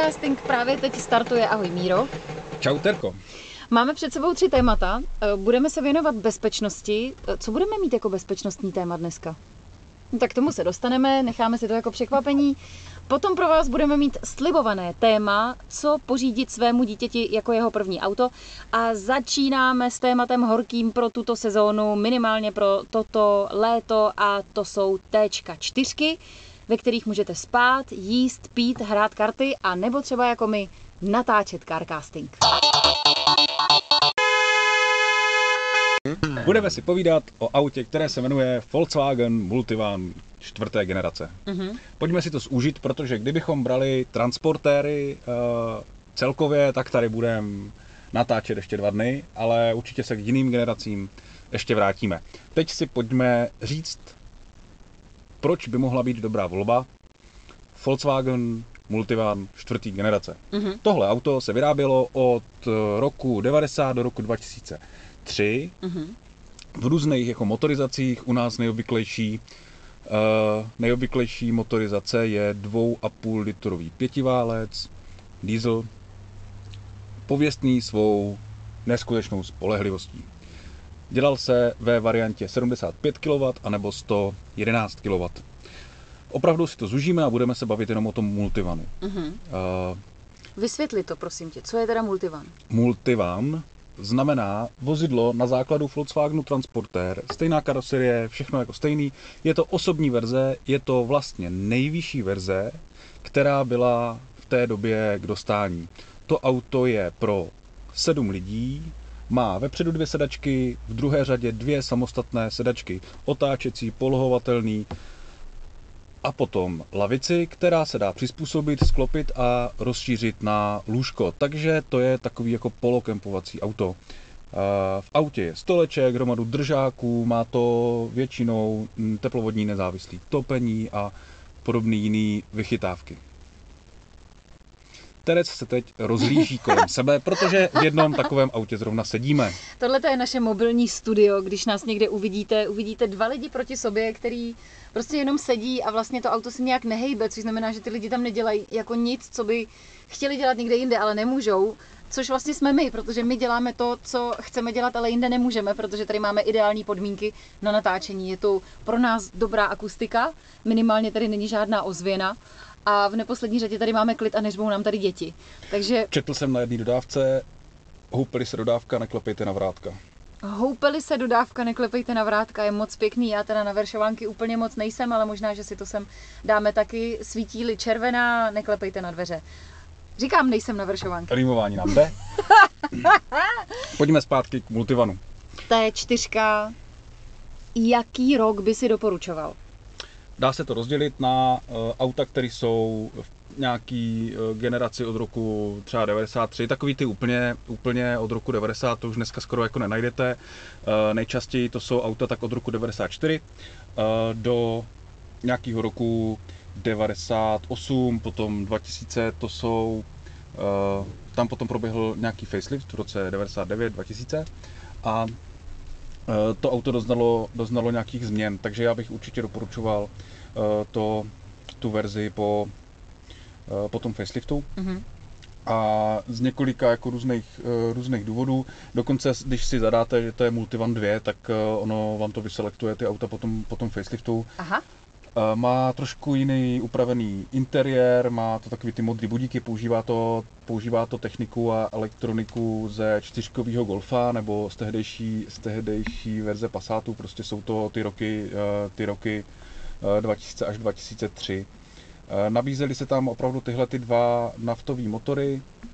Carcasting právě teď startuje. Ahoj Míro. Čau Terko. Máme před sebou tři témata. Eh, Budeme se věnovat bezpečnosti. Eh, Co budeme mít jako bezpečnostní téma dneska? No, tak k tomu se dostaneme, necháme si to jako překvapení. Potom pro vás budeme mít slibované téma, co pořídit svému dítěti jako jeho první auto. A začínáme s tématem horkým pro tuto sezónu, minimálně pro toto léto a to jsou T4, ve kterých můžete spát, jíst, pít, hrát karty a nebo třeba jako my natáčet carcasting. Budeme si povídat o autě, které se jmenuje Volkswagen Multivan čtvrté generace. Mhm. Pojďme si to zúžit, protože kdybychom brali transportéry uh, celkově, tak tady budeme natáčet ještě dva dny, ale určitě se k jiným generacím ještě vrátíme. Teď si pojďme říct, proč by mohla být dobrá volba Volkswagen Multivan čtvrtý generace. Mhm. Tohle auto se vyrábělo od eh, roku 90 do roku 2003 Mhm. v různých jako motorizacích. U nás nejobvyklejší, uh, nejobvyklejší motorizace je 2,5 litrový pětiválec, diesel, pověstný svou neskutečnou spolehlivostí. Dělal se ve variantě 75 kW anebo 111 kW. Opravdu si to zužíme a budeme se bavit jenom o tom multivanu. Mhm. Uh, Vysvětli to, prosím tě. Co je teda multivan? Multivan znamená vozidlo na základu Volkswagenu Transporter, stejná karoserie, všechno jako stejný. Je to osobní verze, je to vlastně nejvyšší verze, která byla v té době k dostání. To auto je pro sedm lidí, má vepředu dvě sedačky, v druhé řadě dvě samostatné sedačky, otáčecí, polohovatelný, a potom lavici, která se dá přizpůsobit, sklopit a rozšířit na lůžko. Takže to je takový jako polokempovací auto. V autě je stoleček, hromadu držáků, má to většinou mm, teplovodní nezávislý topení a podobné jiné vychytávky. Terec se teď rozlíží kolem sebe, protože v jednom takovém autě zrovna sedíme. Tohle je naše mobilní studio, když nás někde uvidíte, uvidíte dva lidi proti sobě, který prostě jenom sedí a vlastně to auto se nějak nehejbe, což znamená, že ty lidi tam nedělají jako nic, co by chtěli dělat někde jinde, ale nemůžou. Což vlastně jsme my, protože my děláme to, co chceme dělat, ale jinde nemůžeme, protože tady máme ideální podmínky na natáčení. Je to pro nás dobrá akustika, minimálně tady není žádná ozvěna a v neposlední řadě tady máme klid a nežbou nám tady děti. Takže Četl jsem na jedné dodávce, houpili se dodávka, neklepejte na vrátka. Houpeli se dodávka, neklepejte na vrátka, je moc pěkný. Já teda na veršovánky úplně moc nejsem, ale možná, že si to sem dáme taky. Svítí-li červená, neklepejte na dveře. Říkám, nejsem na veršovánky. Rýmování nám jde. Pojďme zpátky k multivanu. T4, jaký rok by si doporučoval? Dá se to rozdělit na uh, auta, které jsou v nějaký uh, generaci od roku třeba 93, takový ty úplně, úplně od roku 90, to už dneska skoro jako nenajdete. Uh, nejčastěji to jsou auta tak od roku 94 uh, do nějakého roku 98, potom 2000, to jsou, tam potom proběhl nějaký facelift v roce 99, 2000 a Eh, to auto doznalo, doznalo nějakých změn, takže já bych určitě doporučoval eh, to, tu verzi po, eh, po tom faceliftu Mhm. a z několika jako různých, různých důvodů. Dokonce, když si zadáte, že to je Multivan 2, tak ono vám to vyselektuje ty auta po tom, po tom faceliftu. Aha, Eh, Má trošku jiný upravený interiér, má to takový ty modrý budíky, používá to, používá to techniku a elektroniku ze čtyřkového Golfa nebo z tehdejší, z tehdejší verze Passatu, prostě jsou to ty roky, eh, ty roky eh, 2000 až 2003. Eh, Nabízely se tam opravdu tyhle ty dva naftové motory, Eh,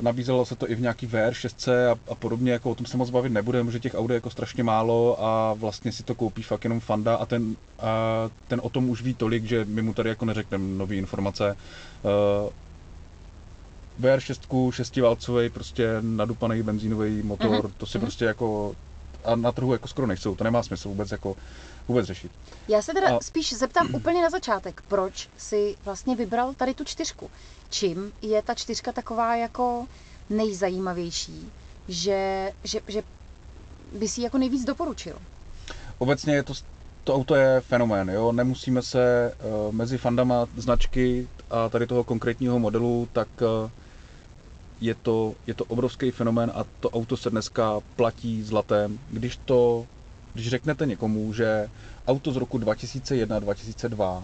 Nabízelo se to i v nějaký VR6 a, a podobně, jako o tom se moc bavit nebudeme, že těch aut je jako strašně málo a vlastně si to koupí fakt jenom fanda a ten, a ten o tom už ví tolik, že my mu tady jako neřekneme nové informace. Eh, VR6, šestiválcový, prostě nadupaný benzínový motor, Mhm, to si mhm. prostě jako a na trhu jako skoro nejsou, to nemá smysl vůbec jako vůbec řešit. já se teda A- spíš zeptám úplně na začátek, proč si vlastně vybral tady tu čtyřku? Čím je ta čtyřka taková jako nejzajímavější, že, že, že by si jako nejvíc doporučil? Obecně je to to auto je fenomén, jo? nemusíme se uh, mezi fandama značky a tady toho konkrétního modelu, tak uh, je, to, je to obrovský fenomén a to auto se dneska platí zlatem. Když to, když řeknete někomu, že auto z roku 2001-2002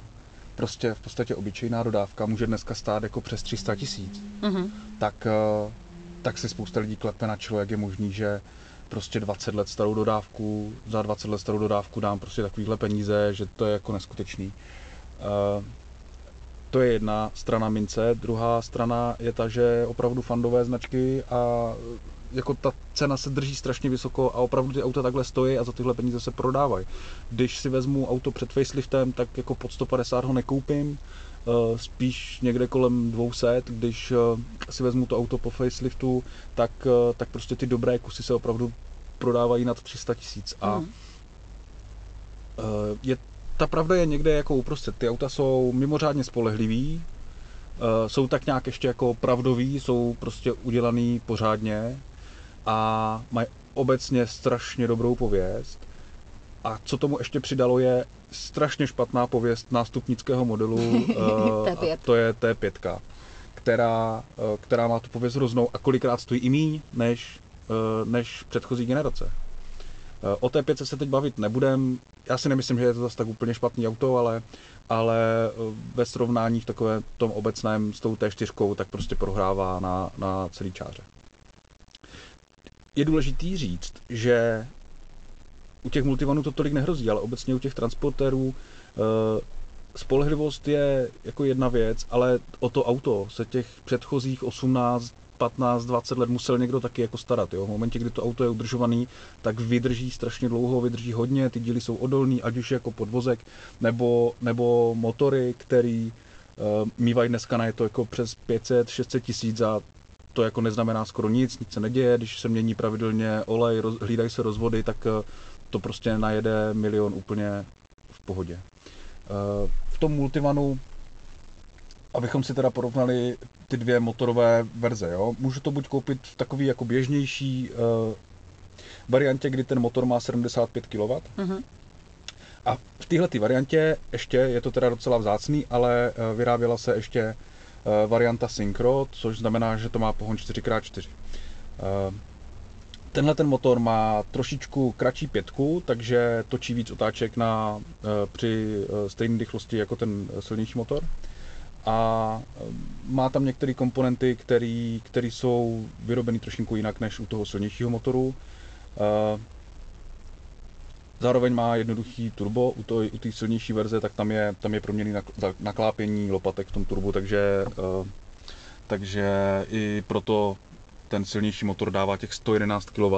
prostě v podstatě obyčejná dodávka může dneska stát jako přes 300 tisíc, mm-hmm. tak, uh, tak si spousta lidí klepe na čelo, jak je možný, že prostě 20 let starou dodávku, za 20 let starou dodávku dám prostě takovýhle peníze, že to je jako neskutečný. Uh, to je jedna strana mince, druhá strana je ta, že opravdu fandové značky a jako ta cena se drží strašně vysoko a opravdu ty auta takhle stojí a za tyhle peníze se prodávají. Když si vezmu auto před faceliftem, tak jako pod 150 ho nekoupím, Eh, spíš někde kolem 200, když eh, si vezmu to auto po faceliftu, tak, eh, tak prostě ty dobré kusy se opravdu prodávají nad 300 tisíc a mm. je, ta pravda je někde jako uprostřed. Ty auta jsou mimořádně spolehlivý, jsou tak nějak ještě jako pravdový, jsou prostě udělaný pořádně a mají obecně strašně dobrou pověst. A co tomu ještě přidalo je strašně špatná pověst nástupnického modelu, T5. a to je T5, která, eh, která má tu pověst hroznou a kolikrát stojí i míň než, eh, než předchozí generace. Eh, o T5 se teď bavit nebudem. Já si nemyslím, že je to zase tak úplně špatný auto, ale, ale ve srovnání v takovém tom obecném s tou T4, tak prostě prohrává na, na celý čáře. Je důležitý říct, že u těch multivanů to tolik nehrozí, ale obecně u těch transportérů eh, spolehlivost je jako jedna věc, ale o to auto se těch předchozích 18, 15, 20 let musel někdo taky jako starat. Jo? V momentě, kdy to auto je udržovaný, tak vydrží strašně dlouho, vydrží hodně, ty díly jsou odolný, ať už jako podvozek, nebo, nebo motory, který uh, mývají dneska na je to jako přes 500, 600 tisíc a to jako neznamená skoro nic, nic se neděje, když se mění pravidelně olej, roz, hlídají se rozvody, tak uh, to prostě najede milion úplně v pohodě. Eh, v tom Multivanu, abychom si teda porovnali ty dvě motorové verze, jo, můžu to buď koupit v takový jako běžnější uh, variantě, kdy ten motor má 75 kW, mm-hmm. A v téhle variantě ještě, je to teda docela vzácný, ale vyráběla se ještě varianta Synchro, což znamená, že to má pohon 4x4. Uh, Tenhle ten motor má trošičku kratší pětku, takže točí víc otáček na, eh, při eh, stejné rychlosti jako ten silnější motor. A eh, má tam některé komponenty, které jsou vyrobeny trošinku jinak než u toho silnějšího motoru. Zároveň má jednoduchý turbo, u, to, u té silnější verze, tak tam je, tam je proměný naklápění lopatek v tom turbu, takže, takže i proto ten silnější motor dává těch 111 kW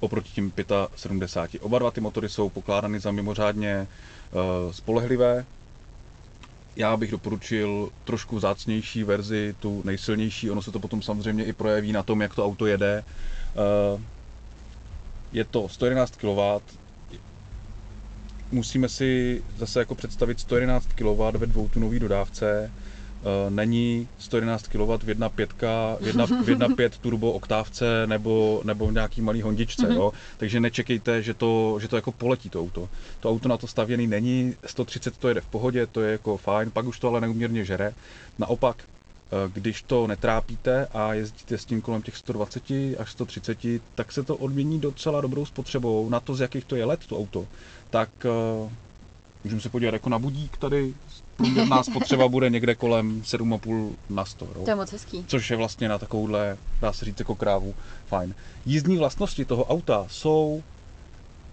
oproti tím 75. Oba dva ty motory jsou pokládány za mimořádně uh, spolehlivé. Já bych doporučil trošku vzácnější verzi, tu nejsilnější. Ono se to potom samozřejmě i projeví na tom, jak to auto jede. Uh, je to 111 kW. Musíme si zase jako představit 111 kW ve dvoutunové dodávce Eh, není 111 kW v 1.5, v 1.5 turbo oktávce nebo, nebo v nějaký malý hondičce, mm-hmm. jo? takže nečekejte, že to, že to jako poletí to auto. To auto na to stavěný není, 130 to jede v pohodě, to je jako fajn, pak už to ale neuměrně žere. Naopak, eh, když to netrápíte a jezdíte s tím kolem těch 120 až 130, tak se to odmění docela dobrou spotřebou na to, z jakých to je let to auto. Tak uh, můžeme se podívat jako na budík tady průměrná spotřeba bude někde kolem 7,5 na 100. Jo? To je moc hezký. Což je vlastně na takovouhle, dá se říct, jako krávu fajn. Jízdní vlastnosti toho auta jsou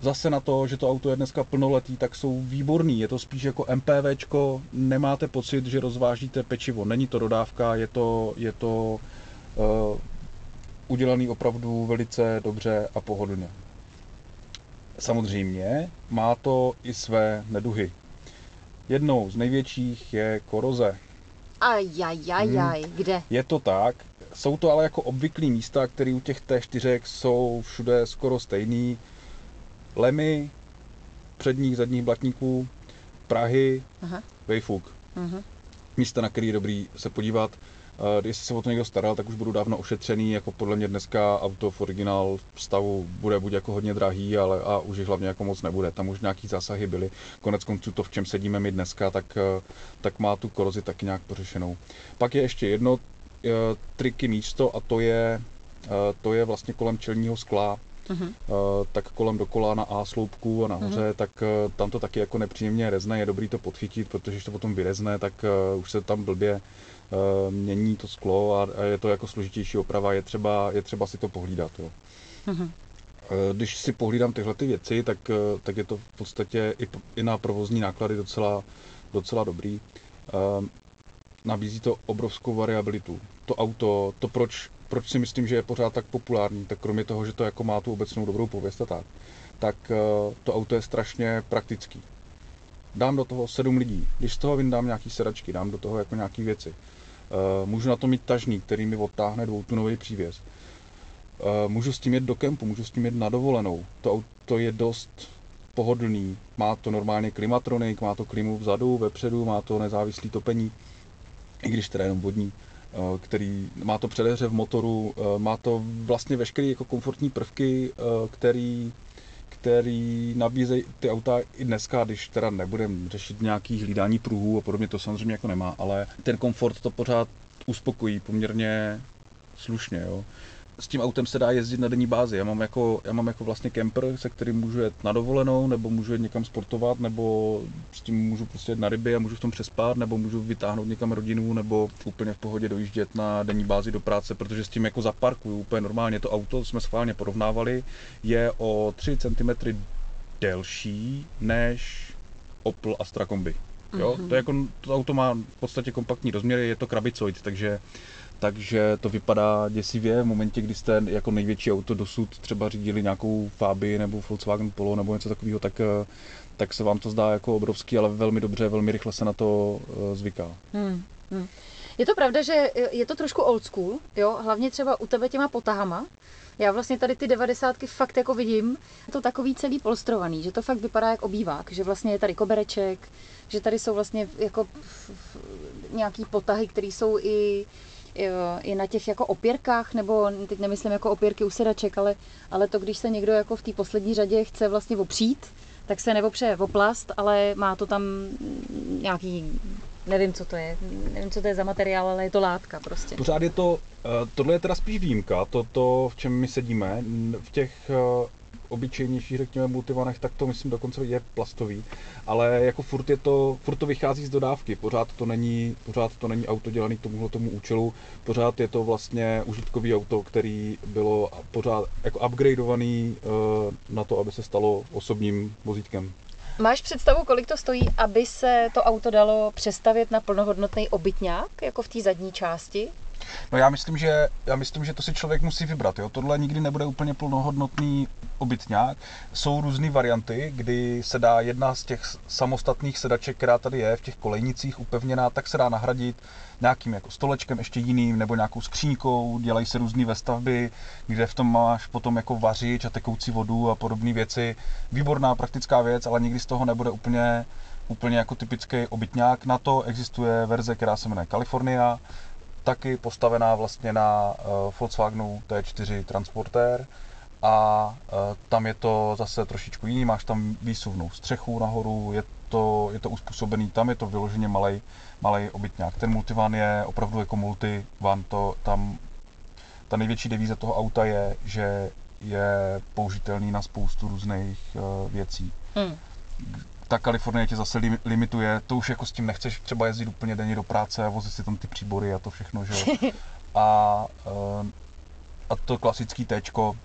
zase na to, že to auto je dneska plnoletý, tak jsou výborný. Je to spíš jako MPVčko, nemáte pocit, že rozvážíte pečivo. Není to dodávka, je to, je to uh, udělaný opravdu velice dobře a pohodlně. Samozřejmě má to i své neduhy. Jednou z největších je koroze. Ajajajaj, hmm. kde? Je to tak. Jsou to ale jako obvyklý místa, které u těch T4 jsou všude skoro stejný. Lemy, předních, zadních blatníků, Prahy, Aha. Vejfuk. Uh-huh. místa, na který je dobrý se podívat. Uh, jestli se o to někdo staral, tak už budu dávno ošetřený, jako podle mě dneska auto v originál stavu bude buď jako hodně drahý, ale a už jich hlavně jako moc nebude. Tam už nějaký zásahy byly. Konec konců to, v čem sedíme my dneska, tak, uh, tak má tu korozi taky nějak pořešenou. Pak je ještě jedno uh, triky místo a to je, to je vlastně kolem čelního skla. Uh, tak kolem dokola na A sloupku a nahoře, uh-huh. tak tam to taky jako nepříjemně rezne, je dobrý to podchytit, protože když to potom vyrezne, tak už se tam blbě mění to sklo a, a je to jako složitější oprava, je třeba, je třeba si to pohlídat. Jo. Uh-huh. Když si pohlídám tyhle ty věci, tak, tak je to v podstatě i, i na provozní náklady docela, docela dobrý. Nabízí to obrovskou variabilitu. To auto, to proč proč si myslím, že je pořád tak populární, tak kromě toho, že to jako má tu obecnou dobrou pověst a tak, tak eh, to auto je strašně praktický. Dám do toho sedm lidí, když z toho vyndám nějaký sedačky, dám do toho jako nějaký věci. Eh, můžu na to mít tažník, který mi odtáhne dvoutunový přívěs. Eh, můžu s tím jet do kempu, můžu s tím jet na dovolenou. To auto je dost pohodlný. Má to normálně klimatronik, má to klimu vzadu, vepředu, má to nezávislý topení, i když teda jenom vodní. Eh, který má to předehře v motoru, má to vlastně veškeré jako komfortní prvky, který, který nabízejí ty auta i dneska, když teda nebudeme řešit nějaký hlídání pruhů a podobně, to samozřejmě jako nemá, ale ten komfort to pořád uspokojí poměrně slušně. Jo s tím autem se dá jezdit na denní bázi. Já mám jako, já mám jako vlastně kemper, se kterým můžu jet na dovolenou, nebo můžu jet někam sportovat, nebo s tím můžu prostě jet na ryby a můžu v tom přespat, nebo můžu vytáhnout někam rodinu, nebo úplně v pohodě dojíždět na denní bázi do práce, protože s tím jako zaparkuju úplně normálně. To auto jsme schválně porovnávali, je o 3 cm delší než Opel Astra Kombi. Jo? Mm-hmm. To, je jako, to auto má v podstatě kompaktní rozměry, je to krabicoid, takže takže to vypadá děsivě v momentě, kdy jste jako největší auto dosud třeba řídili nějakou Fabii nebo Volkswagen Polo nebo něco takového, tak, eh, tak se vám to zdá jako obrovský, ale velmi dobře, velmi rychle se na to eh, zvyká. Hmm, hmm. Je to pravda, že je to trošku old school, jo? hlavně třeba u tebe těma potahama. Já vlastně tady ty devadesátky fakt jako vidím, je to takový celý polstrovaný, že to fakt vypadá jak obývák, že vlastně je tady kobereček, že tady jsou vlastně jako nějaký potahy, které jsou i i na těch jako opěrkách, nebo teď nemyslím jako opěrky u sedaček, ale, ale to, když se někdo jako v té poslední řadě chce vlastně opřít, tak se neopře o plast, ale má to tam nějaký, nevím, co to je, nevím, co to je za materiál, ale je to látka prostě. Pořád je to, eh, tohle je teda spíš výjimka, to, to v čem my sedíme, v těch eh, obyčejnější, řekněme, multivanech, tak to myslím dokonce je plastový, ale jako furt, je to, furt to vychází z dodávky, pořád to není, pořád to není auto dělané k tomuhle tomu účelu, pořád je to vlastně užitkový auto, který bylo pořád jako upgradeovaný eh, na to, aby se stalo osobním vozítkem. Máš představu, kolik to stojí, aby se to auto dalo přestavět na plnohodnotný obytňák, jako v té zadní části? No já myslím, že, já myslím, že to si člověk musí vybrat. Jo? Tohle nikdy nebude úplně plnohodnotný obytňák. Jsou různé varianty, kdy se dá jedna z těch samostatných sedaček, která tady je v těch kolejnicích upevněná, tak se dá nahradit nějakým jako stolečkem ještě jiným nebo nějakou skřínkou, dělají se různé vestavby, kde v tom máš potom jako vařič a tekoucí vodu a podobné věci. Výborná praktická věc, ale nikdy z toho nebude úplně úplně jako typický obytňák. Na to existuje verze, která se jmenuje California, taky postavená vlastně na uh, Volkswagenu T4 Transporter a uh, tam je to zase trošičku jiný, máš tam výsuvnou střechu nahoru, je to, je to uspůsobený, tam je to vyloženě malý malý obytňák. Ten multivan je opravdu jako multivan, to tam ta největší devíze toho auta je, že je použitelný na spoustu různých uh, věcí. Hmm ta Kalifornie tě zase limituje, to už jako s tím nechceš třeba jezdit úplně denně do práce a vozit si tam ty příbory a to všechno, že A, eh, a to klasický téčko,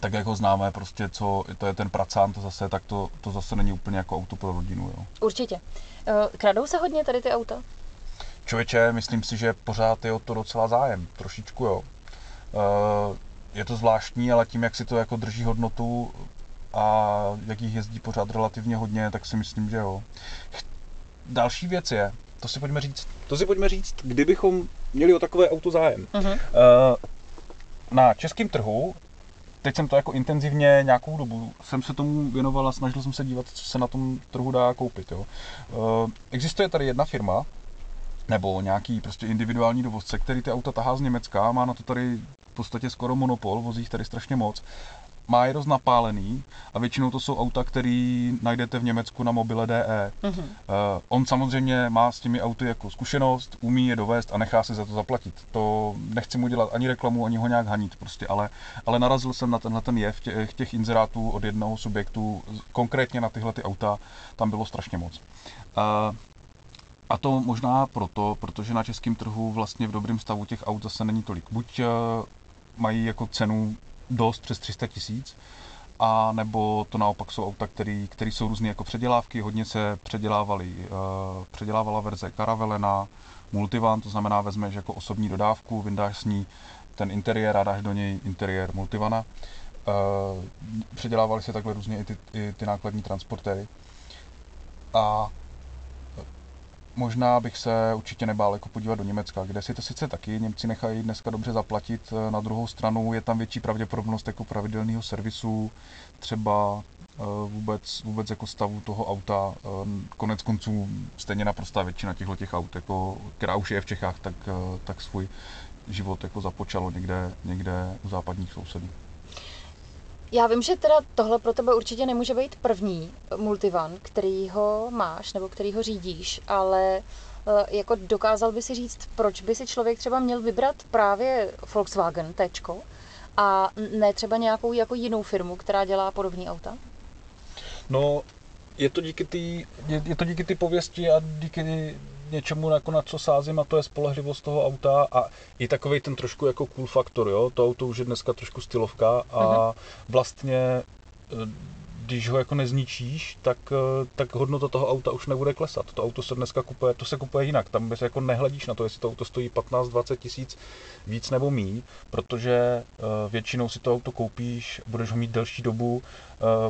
tak jak ho známe, prostě co, to je ten pracán, to zase, tak to, to zase není úplně jako auto pro rodinu, jo. Určitě. Eh, kradou se hodně tady ty auta? Člověče, myslím si, že pořád je o to docela zájem, trošičku jo. Eh, je to zvláštní, ale tím, jak si to jako drží hodnotu, a jak jich jezdí pořád relativně hodně, tak si myslím, že jo. Další věc je, to si pojďme říct, to si pojďme říct, kdybychom měli o takové auto zájem. Uh-huh. Na českém trhu, teď jsem to jako intenzivně nějakou dobu, jsem se tomu věnoval a snažil jsem se dívat, co se na tom trhu dá koupit. Jo. Eh, existuje tady jedna firma, nebo nějaký prostě individuální dovozce, který ty auta tahá z Německa, má na to tady v podstatě skoro monopol, vozí jich tady strašně moc, má je dost napálený a většinou to jsou auta, které najdete v Německu na mobile DE. Mm-hmm. Uh, on samozřejmě má s těmi auty jako zkušenost, umí je dovést a nechá si za to zaplatit. To nechci mu dělat ani reklamu, ani ho nějak hanit prostě, ale, ale narazil jsem na tenhle ten jev těch, těch inzerátů od jednoho subjektu, konkrétně na tyhle ty auta, tam bylo strašně moc. Uh, a to možná proto, protože na českém trhu vlastně v dobrém stavu těch aut zase není tolik. Buď mají jako cenu dost přes 300 tisíc, a nebo to naopak jsou auta, které jsou různé jako předělávky, hodně se předělávali, uh, předělávala verze Caravelena, Multivan, to znamená vezmeš jako osobní dodávku, vyndáš s ní ten interiér a dáš do něj interiér Multivana. Uh, předělávali se takhle různě i ty, i ty nákladní transportéry. A možná bych se určitě nebál jako podívat do Německa, kde si to sice taky Němci nechají dneska dobře zaplatit. Na druhou stranu je tam větší pravděpodobnost jako pravidelného servisu, třeba eh, vůbec, vůbec jako stavu toho auta. Eh, konec konců stejně naprostá většina těchto těch aut, jako, která už je v Čechách, tak, eh, tak svůj život jako započalo někde, někde u západních sousedů. Já vím, že teda tohle pro tebe určitě nemůže být první multivan, který ho máš nebo který ho řídíš, ale eh, jako dokázal by si říct, proč by si člověk třeba měl vybrat právě Volkswagen T a ne třeba nějakou jako jinou firmu, která dělá podobné auta? No, je to díky té je, je to díky ty pověsti a díky něčemu, jako na co sázím, a to je spolehlivost toho auta a i takový ten trošku jako cool faktor, jo. To auto už je dneska trošku stylovka a uh-huh. vlastně eh, když ho jako nezničíš, tak, eh, tak hodnota toho auta už nebude klesat. To auto se dneska kupuje, to se kupuje jinak. Tam se jako nehledíš na to, jestli to auto stojí 15-20 tisíc víc nebo míň, protože uh, většinou si to auto koupíš, budeš ho mít delší dobu,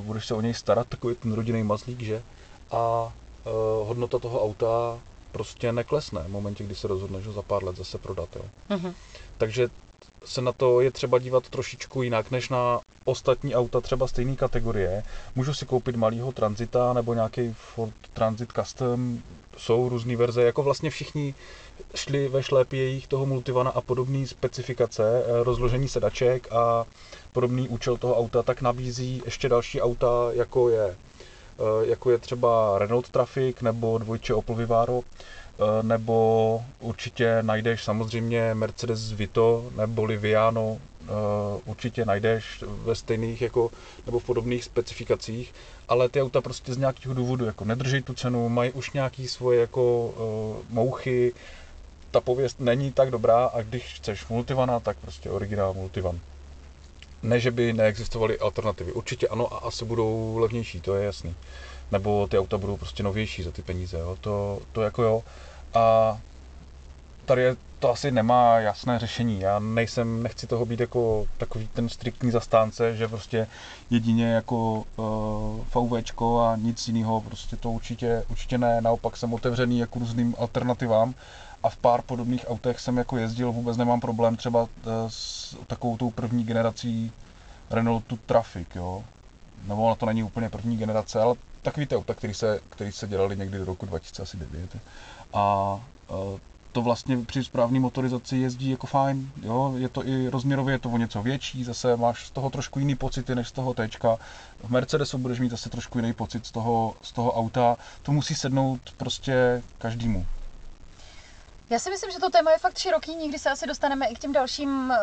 budeš se o něj starat, takový ten rodinný mazlík, že? A hodnota toho auta prostě neklesne v momentě, kdy se rozhodneš ho za pár let zase prodat. Jo. Uh-huh. Takže se na to je třeba dívat trošičku jinak než na ostatní auta třeba stejné kategorie. Můžu si koupit malýho Transita nebo nějaký Ford Transit Custom, jsou různé verze, jako vlastně všichni šli ve šlépě jejich toho multivana a podobné specifikace, eh, rozložení sedaček a podobný účel toho auta, tak nabízí ještě další auta, jako je jako je třeba Renault Traffic nebo dvojče Opel Vivaro, eh, nebo určitě najdeš samozřejmě Mercedes Vito nebo Liviano, eh, určitě najdeš ve stejných jako, nebo v podobných specifikacích, ale ty auta prostě z nějakého důvodu jako nedrží tu cenu, mají už nějaký svoje jako mouchy, ta pověst není tak dobrá a když chceš multivana, tak prostě originál multivan. Ne, že by neexistovaly alternativy. Určitě ano a asi budou levnější, to je jasný. Nebo ty auta budou prostě novější za ty peníze, jo? To, to jako jo. A tady je, to asi nemá jasné řešení. Já nejsem, nechci toho být jako takový ten striktní zastánce, že prostě jedině jako uh, VVčko a nic jiného, prostě to určitě, určitě ne. Naopak jsem otevřený jako různým alternativám a v pár podobných autech jsem jako jezdil, vůbec nemám problém třeba eh, s takovou tou první generací Renaultu Traffic, jo. Nebo ona to není úplně první generace, ale takový ty auta, který se, který se dělali někdy do roku 2009. A eh, to vlastně při správné motorizaci jezdí jako fajn, jo, je to i rozměrově, je to o něco větší, zase máš z toho trošku jiný pocity než z toho T. V Mercedesu budeš mít zase trošku jiný pocit z toho, z toho auta, to musí sednout prostě každému. Já si myslím, že to téma je fakt široký, nikdy se asi dostaneme i k těm dalším eh,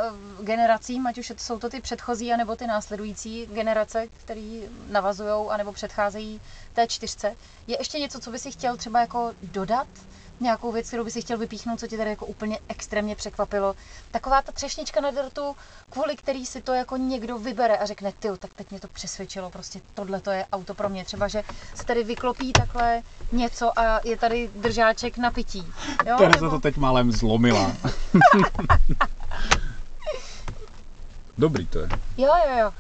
generacím, ať už jsou to ty předchozí, anebo ty následující generace, které navazují, anebo předcházejí té čtyřce. Je ještě něco, co by si chtěl třeba jako dodat nějakou věc, kterou by si chtěl vypíchnout, co tě tady jako úplně extrémně překvapilo. Taková ta třešnička na dortu, kvůli který si to jako někdo vybere a řekne, ty, tak teď mě to přesvědčilo, prostě tohle to je auto pro mě. Třeba, že se tady vyklopí takhle něco a je tady držáček na pití. Jo? Tereza Nebo... to teď málem zlomila. Dobrý to je. Jo, jo, jo.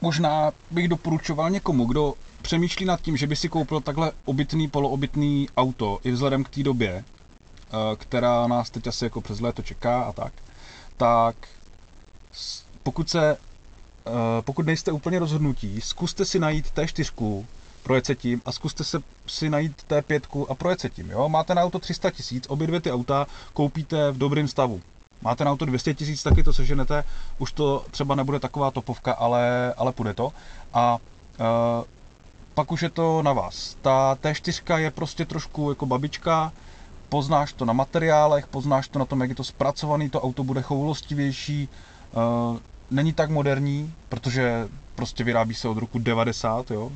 Možná bych doporučoval někomu, kdo přemýšlí nad tím, že by si koupil takhle obytný, poloobytný auto, i vzhledem k té době, eh, která nás teď asi jako přes léto čeká a tak, tak pokud se, eh, pokud nejste úplně rozhodnutí, zkuste si najít T4 projet se tím a zkuste se si najít T5 a projet se tím. Jo? Máte na auto 300 tisíc, obě dvě ty auta koupíte v dobrém stavu. Máte na auto 200 tisíc, taky to seženete, už to třeba nebude taková topovka, ale, ale půjde to. A uh, pak už je to na vás. Ta T4 je prostě trošku jako babička, poznáš to na materiálech, poznáš to na tom, jak je to zpracovaný, to auto bude choulostivější, uh, není tak moderní, protože prostě vyrábí se od roku 90, jo.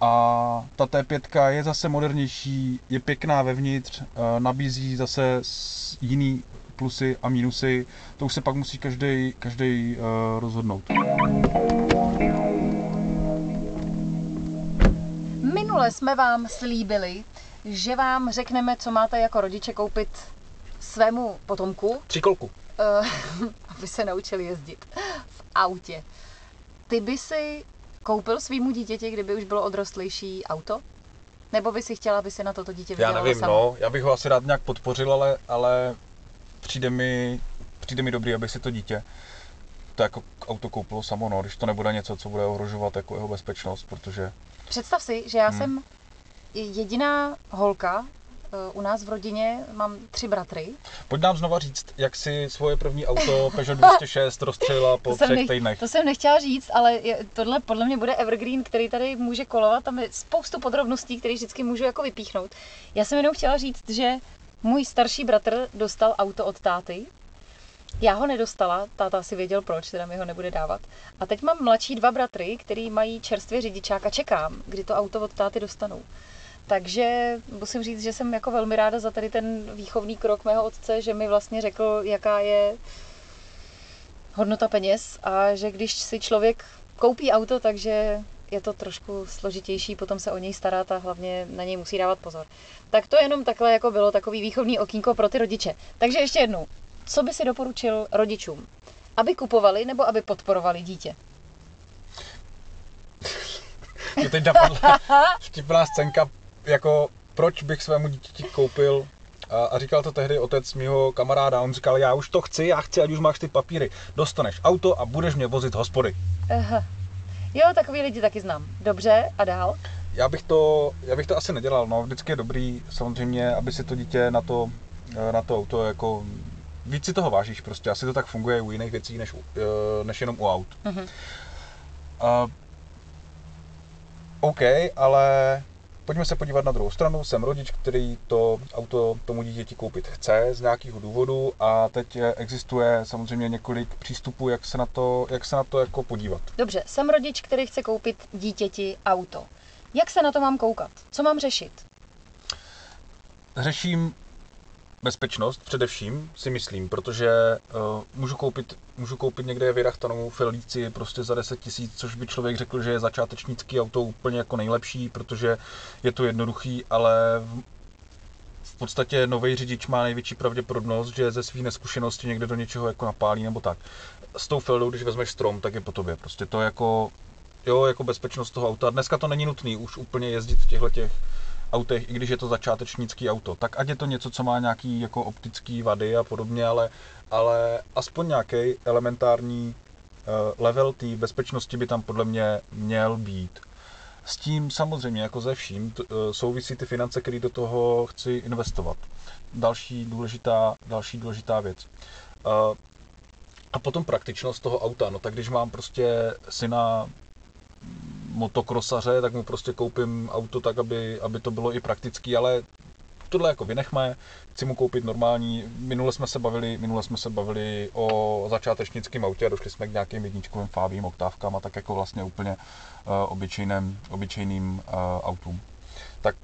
A ta T5 je zase modernější, je pěkná vevnitř, uh, nabízí zase jiný plusy a mínusy, to už se pak musí každý, uh, rozhodnout. Minule jsme vám slíbili, že vám řekneme, co máte jako rodiče koupit svému potomku, Tříkolku. uh, aby se naučili jezdit v autě. Ty by si koupil svýmu dítěti, kdyby už bylo odrostlejší auto? Nebo by si chtěla, aby si na toto dítě Já vydělala nevím, sama? no, já bych ho asi rád nějak podpořil, ale, ale přijde mi, přijde mi dobrý, aby si to dítě to jako auto koupilo samo, no, když to nebude něco, co bude ohrožovat jako jeho bezpečnost, protože Představ si, že já Hmm. jsem jediná holka eh, u nás v rodině, mám tři bratry. Pojď nám znova říct, jak si svoje první auto Peugeot 206 rozstřelila po třech nech, týdnech. to jsem nechtěla říct, ale je, tohle podle mě bude evergreen, který tady může kolovat. Tam je spoustu podrobností, které vždycky můžu jako vypíchnout. Já jsem jenom chtěla říct, že můj starší bratr dostal auto od táty. Já ho nedostala, táta si věděl proč, teda mi ho nebude dávat. A teď mám mladší dva bratry, který mají čerstvě řidičák a čekám, kdy to auto od táty dostanou. Takže musím říct, že jsem jako velmi ráda za tady ten výchovný krok mého otce, že mi vlastně řekl, jaká je hodnota peněz a že když si člověk koupí auto, takže je to trošku složitější potom se o něj starat a hlavně na něj musí dávat pozor. Tak to jenom takhle jako bylo takový výchovný okýnko pro ty rodiče. Takže ještě jednou, co by si doporučil rodičům? Aby kupovali nebo aby podporovali dítě? Mě teď napadla vtipná scénka, jako proč bych svému dítěti koupil a, a říkal to tehdy otec mýho kamaráda, on říkal, já už to chci, já chci, ať už máš ty papíry, dostaneš auto a budeš mě vozit hospody. Aha. Jo, takový lidi taky znám. Dobře, a dál? Já bych to, já bych to asi nedělal, no, vždycky je dobrý samozřejmě, aby si to dítě na to, na to auto jako víc si toho vážíš prostě, asi to tak funguje u jiných věcí, než, eh, než jenom u aut. Mhm. Uh, OK, ale pojďme se podívat na druhou stranu. Jsem rodič, který to auto tomu dítěti koupit chce z nějakého důvodu a teď eh, existuje samozřejmě několik přístupů, jak se na to, jak se na to jako podívat. Dobře, jsem rodič, který chce koupit dítěti auto. Jak se na to mám koukat? Co mám řešit? Řeším bezpečnost především, si myslím, protože uh, můžu, koupit, můžu koupit někde vyrachtanou Felici prostě za 10 tisíc, což by člověk řekl, že je začátečnický auto úplně jako nejlepší, protože je to jednoduchý, ale v, podstatě nový řidič má největší pravděpodobnost, že ze své neskušenosti někde do něčeho jako napálí nebo tak. S tou Feldou, když vezmeš strom, tak je po tobě. Prostě to jako, jo, jako bezpečnost toho auta. Dneska to není nutný už úplně jezdit v těchto těch autech, i když je to začátečnický auto. Tak ať je to něco, co má nějaký jako optický vady a podobně, ale, ale aspoň nějaký elementární eh, level té bezpečnosti by tam podle mě měl být. S tím samozřejmě, jako ze vším, t- eh, souvisí ty finance, které do toho chci investovat. Další důležitá, další důležitá věc. Eh, A potom praktičnost toho auta. No tak když mám prostě syna motokrosaře, tak mu prostě koupím auto tak, aby, aby to bylo i praktický, ale tohle jako vynechme, chci mu koupit normální, minule jsme se bavili, minule jsme se bavili o začátečnickém autě a došli jsme k nějakým jedničkovým fábím, oktávkám a tak jako vlastně úplně uh, obyčejným, obyčejným uh, autům. Tak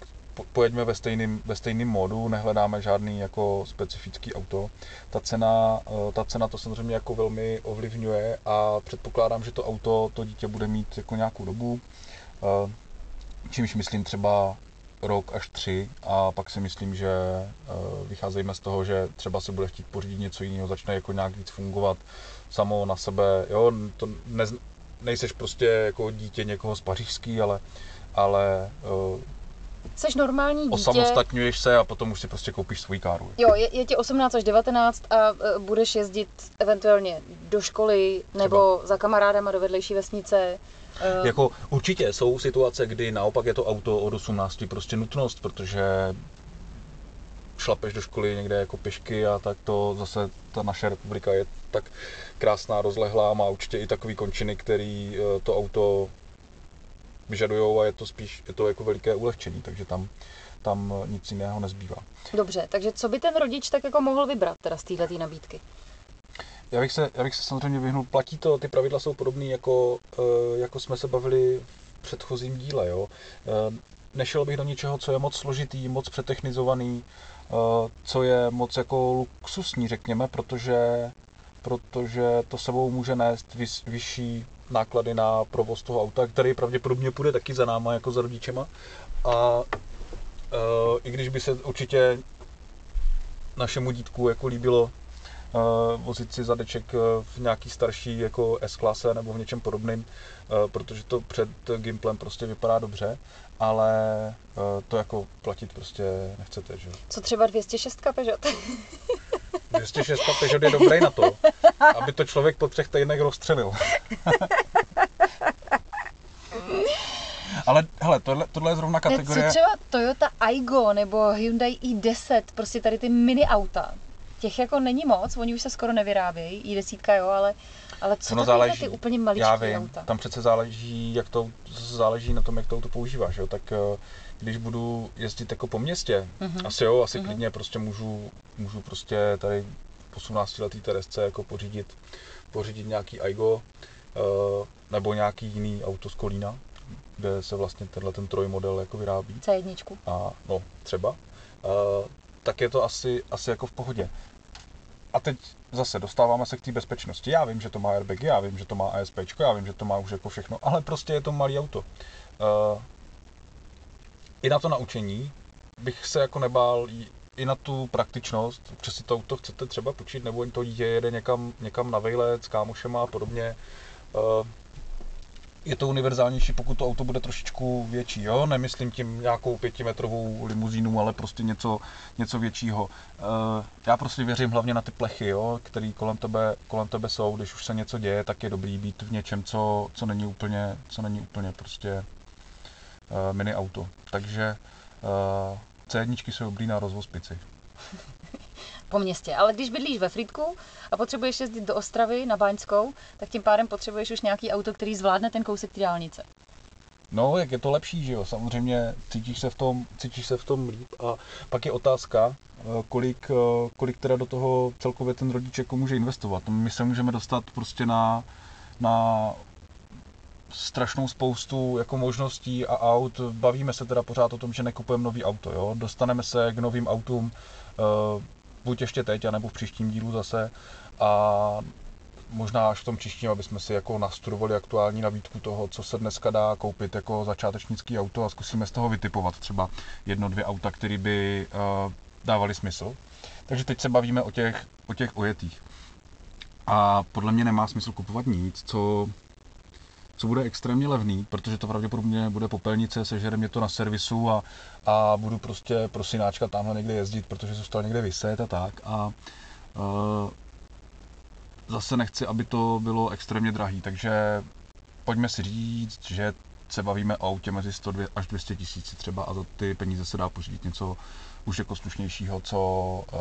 pojeďme ve stejným, ve stejným módu, nehledáme žádný jako specifický auto. Ta cena, eh, ta cena to samozřejmě jako velmi ovlivňuje a předpokládám, že to auto to dítě bude mít jako nějakou dobu, eh, čímž myslím třeba rok až tři a pak si myslím, že eh, vycházejme z toho, že třeba se bude chtít pořídit něco jiného, začne jako nějak víc fungovat samo na sebe, jo, to ne, nejseš prostě jako dítě někoho z pařížský, ale, ale Seš normální dítě. osamostatňuješ se a potom už si prostě koupíš svůj káru. Jo, je, je ti 18 až 19 a e, budeš jezdit eventuálně do školy nebo za kamarádama do vedlejší vesnice. Eh, Jako určitě jsou situace, kdy naopak je to auto od 18 prostě nutnost, protože šlapeš do školy někde jako pěšky a tak to zase ta naše republika je tak krásná, rozlehlá, má určitě i takový končiny, který eh, to auto vyžadujou a je to spíš, je to jako veliké ulehčení, takže tam, tam nic jiného nezbývá. Dobře, takže co by ten rodič tak jako mohl vybrat teda z této nabídky? Já bych, se, já bych se samozřejmě vyhnul, platí to, ty pravidla jsou podobné, jako, eh, jako jsme se bavili v předchozím díle. Jo? Eh, Nešel bych do něčeho, co je moc složitý, moc přetechnizovaný, eh, co je moc jako luxusní, řekněme, protože, protože to sebou může nést vyšší náklady na provoz toho auta, který pravděpodobně půjde taky za náma, jako za rodičema. A i když by se určitě našemu dítku jako líbilo uh, vozit si zadeček v nějaký starší jako S-klase nebo v něčem podobném, uh, protože to před Gimplem prostě vypadá dobře, ale uh, to jako platit prostě nechcete, že? Co třeba 206 Peugeot? 206 Peugeot je dobrý na to, aby to člověk po třech týdnech rozstřelil. Ale hele, tohle, tohle je zrovna kategorie... Co třeba Toyota Aygo nebo Hyundai i10, prostě tady ty mini auta. Těch jako není moc, oni už se skoro nevyrábějí, i10 jo, ale, ale co takovýhle záleží. ty úplně vím, auta? tam přece záleží, jak to, záleží na tom, jak to auto používáš, jo? tak eh, když budu jezdit jako po městě, Mhm. asi jo, asi Mhm. klidně prostě můžu, můžu prostě tady 18 letý Teresce jako pořídit, pořídit nějaký Aigo eh, nebo nějaký jiný auto z Kolína, kde se vlastně tenhle ten trojmodel jako vyrábí C1. a no třeba, uh, tak je to asi, asi jako v pohodě. A teď zase dostáváme se k té bezpečnosti. Já vím, že to má airbagy, já vím, že to má ASP, já vím, že to má už jako všechno, ale prostě je to malý auto. Uh, I na to naučení bych se jako nebál i na tu praktičnost, protože si to auto chcete třeba počít, nebo to dítě jede někam, někam na vejlet s kámošema a podobně. Uh, je to univerzálnější, pokud to auto bude trošičku větší, jo? Nemyslím tím nějakou pětimetrovou limuzínu, ale prostě něco, něco většího. Eh, Já prostě věřím hlavně na ty plechy, jo? které kolem tebe, kolem tebe jsou. Když už se něco děje, tak je dobrý být v něčem, co, co není úplně, co není úplně prostě eh, mini auto. Takže eh, C1 jsou dobrý na rozvoz pici. po městě. Ale když bydlíš ve Frýdku a potřebuješ jezdit do Ostravy na Báňskou, tak tím pádem potřebuješ už nějaký auto, který zvládne ten kousek té dálnice. No, jak je to lepší, že jo? Samozřejmě cítíš se v tom, cítíš se v tom líp. A pak je otázka, eh, kolik, eh, kolik teda do toho celkově ten rodič jako může investovat. My se můžeme dostat prostě na, na strašnou spoustu jako možností a aut. Bavíme se teda pořád o tom, že nekupujeme nový auto. Jo? Dostaneme se k novým autům eh, buď ještě teď, anebo v příštím dílu zase. A možná až v tom příštím, aby jsme si jako nastudovali aktuální nabídku toho, co se dneska dá koupit jako začátečnický auto a zkusíme z toho vytipovat třeba jedno, dvě auta, které by uh, dávaly smysl. Takže teď se bavíme o těch, o těch ojetých. A podle mě nemá smysl kupovat nic, co, co bude extrémně levný, protože to pravděpodobně bude popelnice, sežere mě to na servisu a, a budu prostě pro synáčka tamhle někde jezdit, protože zůstal někde vyset a tak. A uh, zase nechci, aby to bylo extrémně drahý, takže pojďme si říct, že se bavíme o autě mezi 100 až 200 tisíci třeba a za ty peníze se dá pořídit něco už jako slušnějšího, co uh,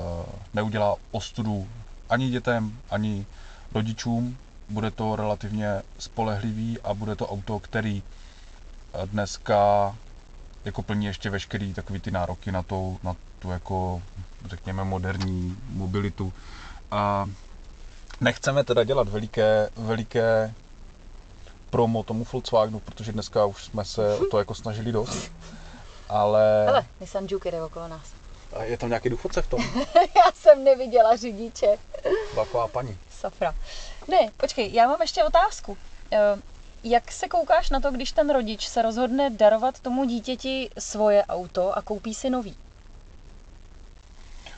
neudělá ostudu ani dětem, ani rodičům. Bude to relativně spolehlivý a bude to auto, který eh, dneska jako plní ještě veškerý takový ty nároky na, to, na tu jako řekněme moderní mobilitu. A nechceme teda dělat veliké, veliké promo tomu Volkswagenu, protože dneska už jsme se o to jako snažili dost. Ale Hele, Nissan Juke jde okolo nás. a je tam nějaký důchodce v tom? Já jsem neviděla řidiče. Taková paní. Safra. Ne, počkej, já mám ještě otázku. Eh, Jak se koukáš na to, když ten rodič se rozhodne darovat tomu dítěti svoje auto a koupí si nový?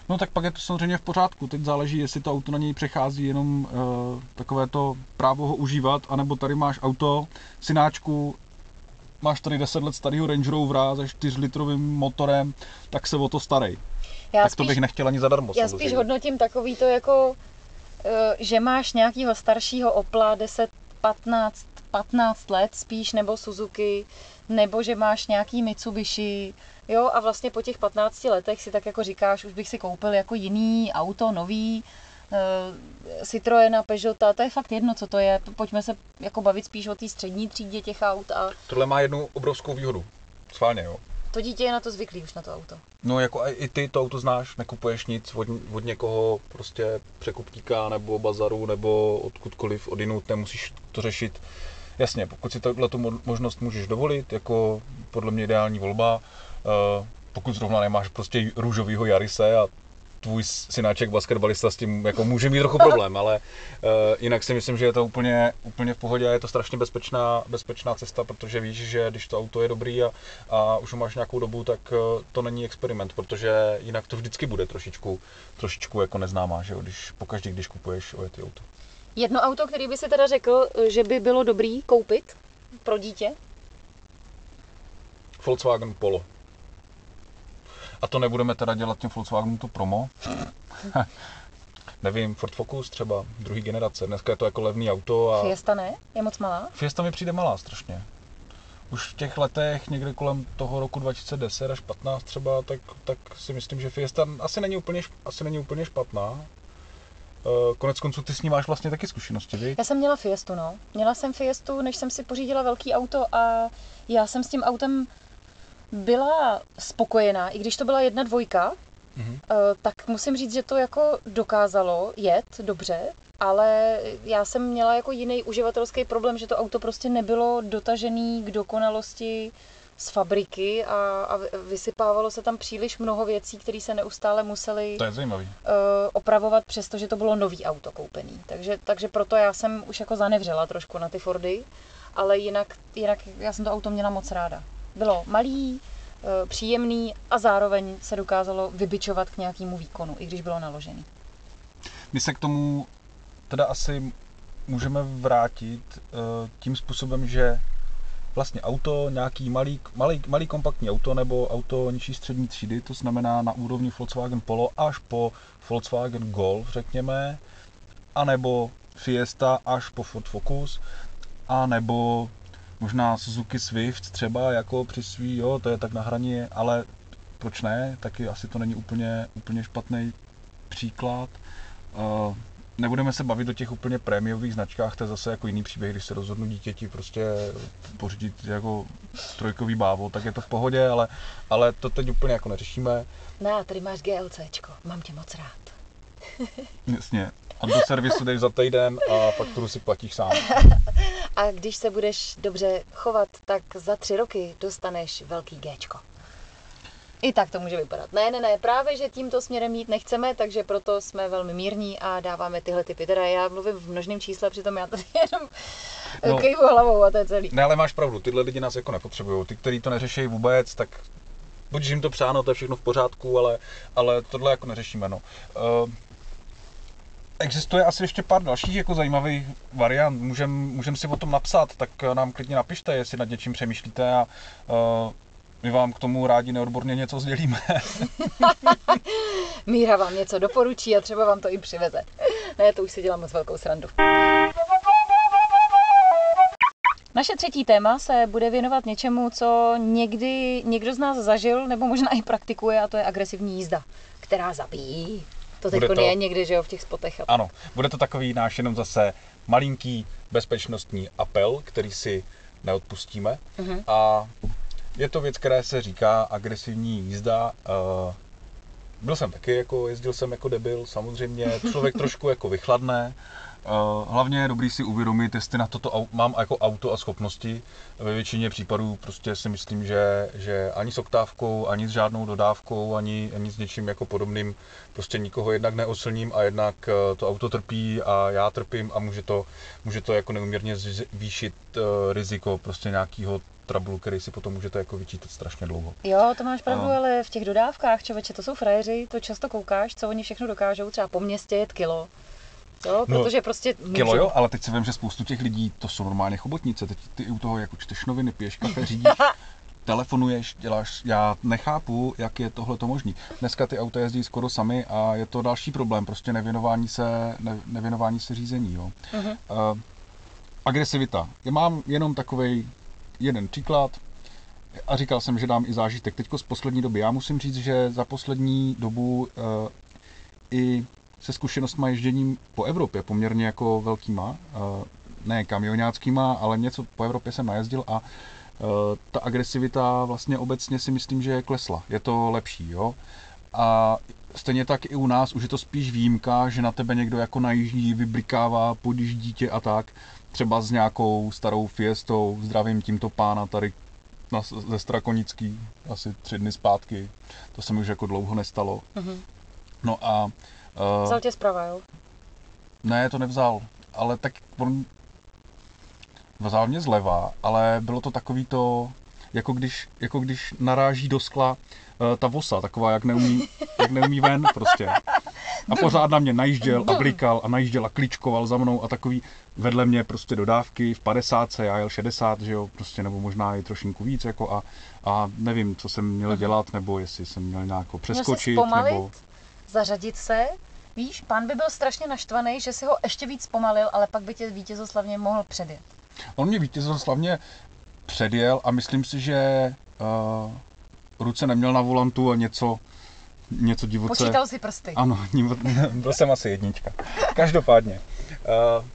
No tak pak je to samozřejmě v pořádku. Teď záleží, jestli to auto na něj přechází jenom uh, takové to právo ho užívat, anebo tady máš auto, synáčku, máš tady 10 let starého Range Rovera se 4-litrovým motorem, tak se o to starej. Já tak to bych nechtěl ani zadarmo. Já samozřejmě. spíš hodnotím takový to jako, že máš nějakého staršího Opla 10, 15, 15 let spíš, nebo Suzuki, nebo že máš nějaký Mitsubishi, jo, a vlastně po těch 15 letech si tak jako říkáš, už bych si koupil jako jiný auto, nový, uh, Citroena, Peugeota, to je fakt jedno, co to je. Pojďme se jako bavit spíš o té střední třídě těch aut a Tohle má jednu obrovskou výhodu. Schválně, jo. To dítě je na to zvyklý už na to auto. No jako i ty to auto znáš, nekupuješ nic od, od někoho prostě překupníka nebo bazaru nebo odkudkoliv odinut, nemusíš to řešit. Jasně, pokud si tohle tu mo- možnost můžeš dovolit, jako podle mě ideální volba, eh, pokud zrovna nemáš prostě růžovýho Jarise a tvůj synáček basketbalista s tím jako může mít trochu problém, ale uh, jinak si myslím, že je to úplně, úplně v pohodě a je to strašně bezpečná, bezpečná cesta, protože víš, že když to auto je dobrý a, a už ho máš nějakou dobu, tak uh, to není experiment, protože jinak to vždycky bude trošičku, trošičku jako neznámá, že jo, když pokaždý, když kupuješ ojetý auto. Jedno auto, který by si teda řekl, že by bylo dobrý koupit pro dítě? Volkswagen Polo. A to nebudeme teda dělat tím Volkswagenu to promo. Nevím, Ford Focus třeba, druhý generace. Dneska je to jako levný auto a Fiesta ne? Je moc malá? Fiesta mi přijde malá strašně. Už v těch letech, někde kolem toho roku 2010 až 15 třeba, tak, tak si myslím, že Fiesta asi není úplně, asi není úplně špatná. Eh, Konec konců ty s ní máš vlastně taky zkušenosti, viď? Já jsem měla Fiestu, no. Měla jsem Fiestu, než jsem si pořídila velký auto a já jsem s tím autem byla spokojená, i když to byla jedna dvojka, Mhm. eh, tak musím říct, že to jako dokázalo jet dobře, ale já jsem měla jako jiný uživatelský problém, že to auto prostě nebylo dotažený k dokonalosti z fabriky a, a vysypávalo se tam příliš mnoho věcí, které se neustále musely To je zajímavý. eh, opravovat, přestože to bylo nový auto koupený. Takže, takže proto já jsem už jako zanevřela trošku na ty Fordy, ale jinak, jinak já jsem to auto měla moc ráda. Bylo malý, eh, příjemný a zároveň se dokázalo vybičovat k nějakému výkonu, i když bylo naložený. My se k tomu teda asi můžeme vrátit eh, tím způsobem, že vlastně auto, nějaký malý, malý, malý kompaktní auto nebo auto nižší střední třídy, to znamená na úrovni Volkswagen Polo až po Volkswagen Golf, řekněme, anebo Fiesta až po Ford Focus, a nebo možná Suzuki Swift třeba jako při svý, jo, to je tak na hraně, ale proč ne, taky asi to není úplně, úplně špatný příklad. Uh, nebudeme se bavit o těch úplně prémiových značkách, to je zase jako jiný příběh, když se rozhodnu dítěti prostě pořídit jako trojkový bávo, tak je to v pohodě, ale, ale to teď úplně jako neřešíme. No, tady máš GLCčko, mám tě moc rád. Jasně. A do servisu jdeš za týden a fakturu si platíš sám. A když se budeš dobře chovat, tak za tři roky dostaneš velký Gčko. I tak to může vypadat. Ne, ne, ne, právě, že tímto směrem jít nechceme, takže proto jsme velmi mírní a dáváme tyhle typy. Teda já mluvím v množném čísle, přitom já tady jenom No. no. kejvu hlavou a to je celý. Ne, ale máš pravdu, tyhle lidi nás jako nepotřebují. Ty, kteří to neřeší vůbec, tak buď jim to přáno, to je všechno v pořádku, ale, ale tohle jako neřešíme. No. Uh, existuje asi ještě pár dalších jako zajímavých variant. Můžeme můžem si o tom napsat, tak nám klidně napište, jestli nad něčím přemýšlíte a uh, my vám k tomu rádi neodborně něco sdělíme. Míra vám něco doporučí a třeba vám to i přiveze. Ne, to už si dělám moc velkou srandu. Naše třetí téma se bude věnovat něčemu, co někdy někdo z nás zažil nebo možná i praktikuje a to je agresivní jízda, která zabíjí. To teď to- je někdy, že jo, v těch spotech. A... Ano, bude to takový náš jenom zase malinký bezpečnostní apel, který si neodpustíme. Mhm. A je to věc, která se říká agresivní jízda. Eh, Byl jsem taky, jako jezdil jsem jako debil, samozřejmě. Člověk trošku jako vychladne. Eh, Hlavně je dobrý si uvědomit, jestli na toto au- mám jako auto a schopnosti. Ve většině případů prostě si myslím, že, že ani s oktávkou, ani s žádnou dodávkou, ani, ani s něčím jako podobným prostě nikoho jednak neoslním a jednak eh, to auto trpí a já trpím a může to, může to jako neuměrně zvýšit eh, riziko prostě nějakého trablu, který si potom můžete jako vyčítat strašně dlouho. Jo, to máš pravdu, Ano. ale v těch dodávkách, člověče, to jsou frajeři, to často koukáš, co oni všechno dokážou, třeba po městě jet kilo. Jo, No, protože prostě můžou. Kilo jo, ale teď si vím, že spoustu těch lidí, to jsou normálně chobotnice, teď ty u toho jako čteš noviny, piješ kafe, řídíš, telefonuješ, děláš, já nechápu, jak je tohle to možný. Dneska ty auta jezdí skoro sami a je to další problém, prostě nevěnování se, ne, nevěnování se řízení, jo. Mhm. Uh, agresivita. Já mám jenom takový jeden příklad a říkal jsem, že dám i zážitek teďko z poslední doby. Já musím říct, že za poslední dobu uh, i se zkušenostmi ježděním po Evropě, poměrně jako velkýma, uh, ne kamionáckýma, ale něco po Evropě jsem najezdil a uh, ta agresivita vlastně obecně si myslím, že je klesla. Je to lepší, jo. A stejně tak i u nás už je to spíš výjimka, že na tebe někdo jako najíždí, vyblikává, podíž dítě a tak. Třeba s nějakou starou fiestou, zdravím tímto pána tady na, ze Strakonický, asi tři dny zpátky. To se mi už jako dlouho nestalo. Mhm. No a... Uh, Vzal tě zprava, jo? ne, to nevzal, ale tak on vzal mě zleva, ale bylo to takový to, jako když, jako když naráží do skla uh, ta vosa, taková, jak neumí, jak neumí ven prostě. A pořád na mě najížděl a blikal a najížděl a kličkoval za mnou a takový vedle mě prostě dodávky v 50, já jel 60, že jo, prostě nebo možná i trošinku víc jako a, a nevím, co jsem měl dělat, nebo jestli jsem měl nějak Měl přeskočit, zpomalit, nebo... zařadit se. Víš, pán by byl strašně naštvaný, že si ho ještě víc zpomalil, ale pak by tě vítězoslavně mohl předjet. On mě vítězoslavně předjel a myslím si, že uh, ruce neměl na volantu a něco, něco divoce. Počítal si prsty. Ano, byl jsem asi jednička. Každopádně. Uh,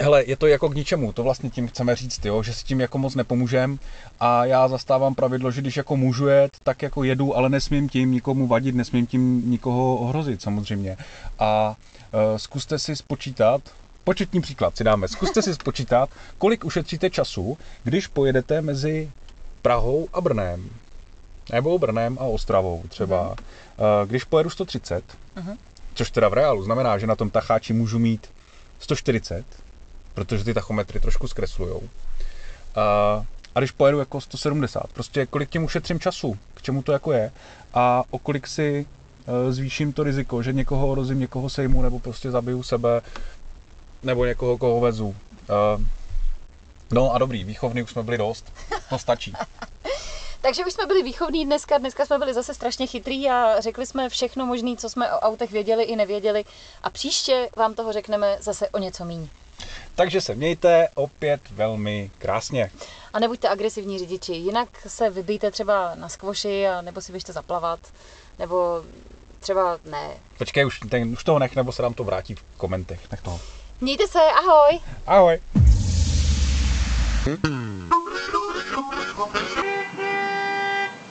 hele, je to jako k ničemu, to vlastně tím chceme říct, jo, že si tím jako moc nepomůžem a já zastávám pravidlo, že když jako můžu jet, tak jako jedu, ale nesmím tím nikomu vadit, nesmím tím nikoho ohrozit samozřejmě. A uh, zkuste si spočítat, početní příklad si dáme, zkuste si spočítat, kolik ušetříte času, když pojedete mezi Prahou a Brnem. Nebo Brnem a Ostravou třeba. Uh, když pojedu 130, Mhm. což teda v reálu znamená, že na tom tacháči můžu mít 140, protože ty tachometry trošku zkreslujou. A, a když pojedu jako 170, prostě kolik tím ušetřím času, k čemu to jako je a o kolik si eh, zvýším to riziko, že někoho orozím, někoho sejmu nebo prostě zabiju sebe nebo někoho, koho vezu. Eh, No a dobrý, výchovný už jsme byli dost, no stačí. Takže už jsme byli výchovní dneska, dneska jsme byli zase strašně chytrý a řekli jsme všechno možné, co jsme o autech věděli i nevěděli a příště vám toho řekneme zase o něco míň. Takže se mějte opět velmi krásně. A nebuďte agresivní řidiči, jinak se vybijte třeba na skvoši a nebo si běžte zaplavat, nebo třeba ne. Počkej, už, ten, už toho nech, nebo se nám to vrátí v komentech. Nech toho. Mějte se, ahoj! Ahoj. Mm.